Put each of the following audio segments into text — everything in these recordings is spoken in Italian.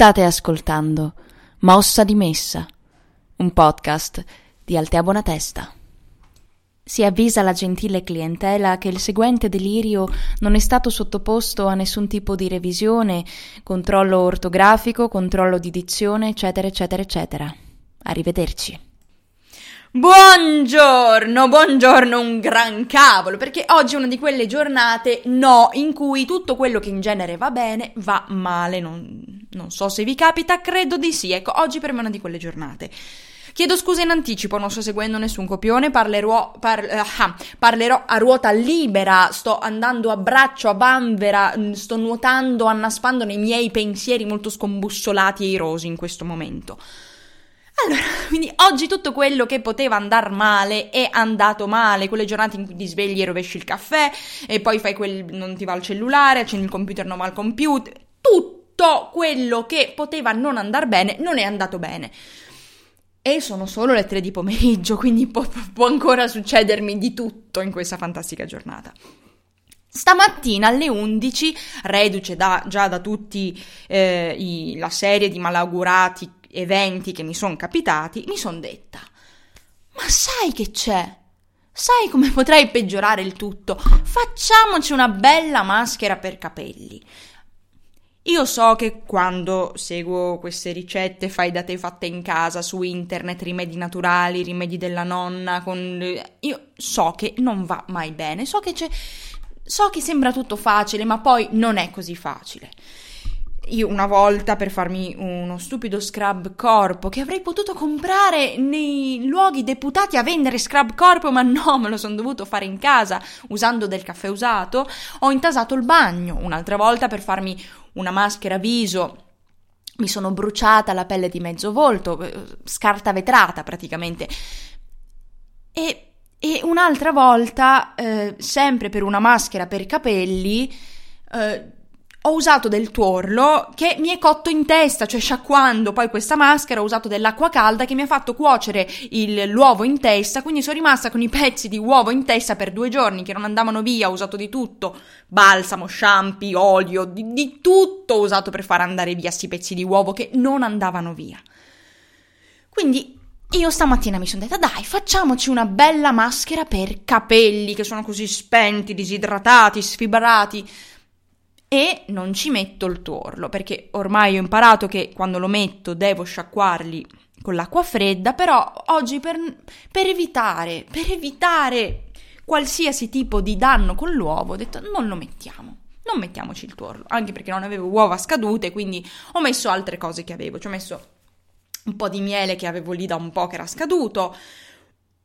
State ascoltando Mossa di Messa, un podcast di Altea Bonatesta. Si avvisa la gentile clientela che il seguente delirio non è stato sottoposto a nessun tipo di revisione, controllo ortografico, controllo di dizione, eccetera, eccetera, eccetera. Arrivederci. Buongiorno, buongiorno, un gran cavolo, perché oggi è una di quelle giornate, no, in cui tutto quello che in genere va bene va male. Non, non so se vi capita, credo di sì. Ecco, oggi per me è una di quelle giornate. Chiedo scusa in anticipo, non sto seguendo nessun copione, parlerò, par, uh, parlerò, a ruota libera, sto andando a braccio, a vanvera, mm, sto nuotando, annaspando nei miei pensieri molto scombussolati e irosi in questo momento. Allora, quindi oggi tutto quello che poteva andare male è andato male, quelle giornate in cui ti svegli e rovesci il caffè e poi fai quel non ti va il cellulare, accendi il computer, non va il computer, tutto quello che poteva non andare bene non è andato bene. E sono solo le tre di pomeriggio, quindi può, può ancora succedermi di tutto in questa fantastica giornata. Stamattina alle 11, reduce da, già da tutti eh, i, la serie di malaugurati eventi che mi sono capitati, mi sono detta, ma sai che c'è? Sai come potrei peggiorare il tutto? Facciamoci una bella maschera per capelli. Io so che quando seguo queste ricette fai da te fatte in casa su internet, rimedi naturali, rimedi della nonna, con... io so che non va mai bene, so che so che sembra tutto facile, ma poi non è così facile. Io una volta per farmi uno stupido scrub corpo che avrei potuto comprare nei luoghi deputati a vendere scrub corpo, ma no, me lo sono dovuto fare in casa usando del caffè usato, ho intasato il bagno. Un'altra volta per farmi una maschera viso mi sono bruciata la pelle di mezzo volto, eh, scarta vetrata praticamente. E, e un'altra volta, eh, sempre per una maschera per capelli, eh, ho usato del tuorlo che mi è cotto in testa, cioè sciacquando poi questa maschera ho usato dell'acqua calda che mi ha fatto cuocere il, l'uovo in testa, quindi sono rimasta con i pezzi di uovo in testa per due giorni che non andavano via, ho usato di tutto, balsamo, shampoo, olio, di, di tutto ho usato per far andare via questi pezzi di uovo che non andavano via. Quindi io stamattina mi sono detta, dai, facciamoci una bella maschera per capelli che sono così spenti, disidratati, sfibrati e non ci metto il tuorlo perché ormai ho imparato che quando lo metto devo sciacquarli con l'acqua fredda, però oggi per, per evitare, per evitare qualsiasi tipo di danno con l'uovo ho detto non lo mettiamo. Non mettiamoci il tuorlo, anche perché non avevo uova scadute, quindi ho messo altre cose che avevo. Ci ho messo un po' di miele che avevo lì da un po' che era scaduto,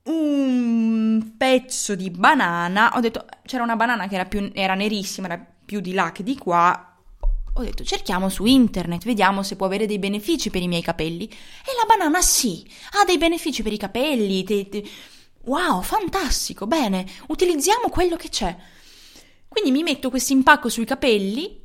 un pezzo di banana. Ho detto, c'era una banana che era, più, era nerissima, era più di là che di qua, ho detto cerchiamo su internet, vediamo se può avere dei benefici per i miei capelli. E la banana sì, ha dei benefici per i capelli. Te, te... Wow, fantastico, bene, utilizziamo quello che c'è. Quindi mi metto questo impacco sui capelli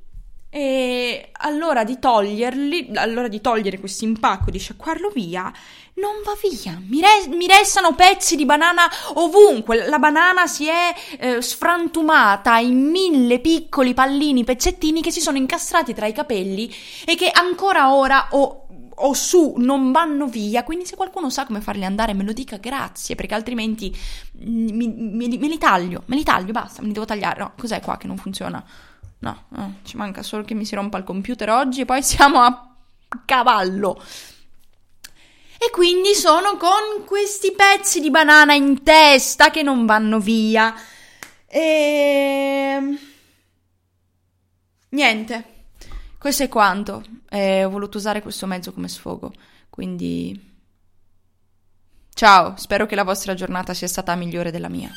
e all'ora di toglierli, all'ora di togliere questo impacco, di sciacquarlo via, non va via. Mi, re- mi restano pezzi di banana ovunque. La banana si è eh, sfrantumata in mille piccoli pallini, pezzettini che si sono incastrati tra i capelli e che ancora ora ho o su non vanno via, quindi se qualcuno sa come farli andare me lo dica grazie, perché altrimenti mi, mi, me li taglio, me li taglio, basta, me li devo tagliare. No, cos'è qua che non funziona? No, no, ci manca solo che mi si rompa il computer oggi e poi siamo a cavallo. E quindi sono con questi pezzi di banana in testa che non vanno via. E... Niente, questo è quanto. E ho voluto usare questo mezzo come sfogo. Quindi... Ciao, spero che la vostra giornata sia stata migliore della mia.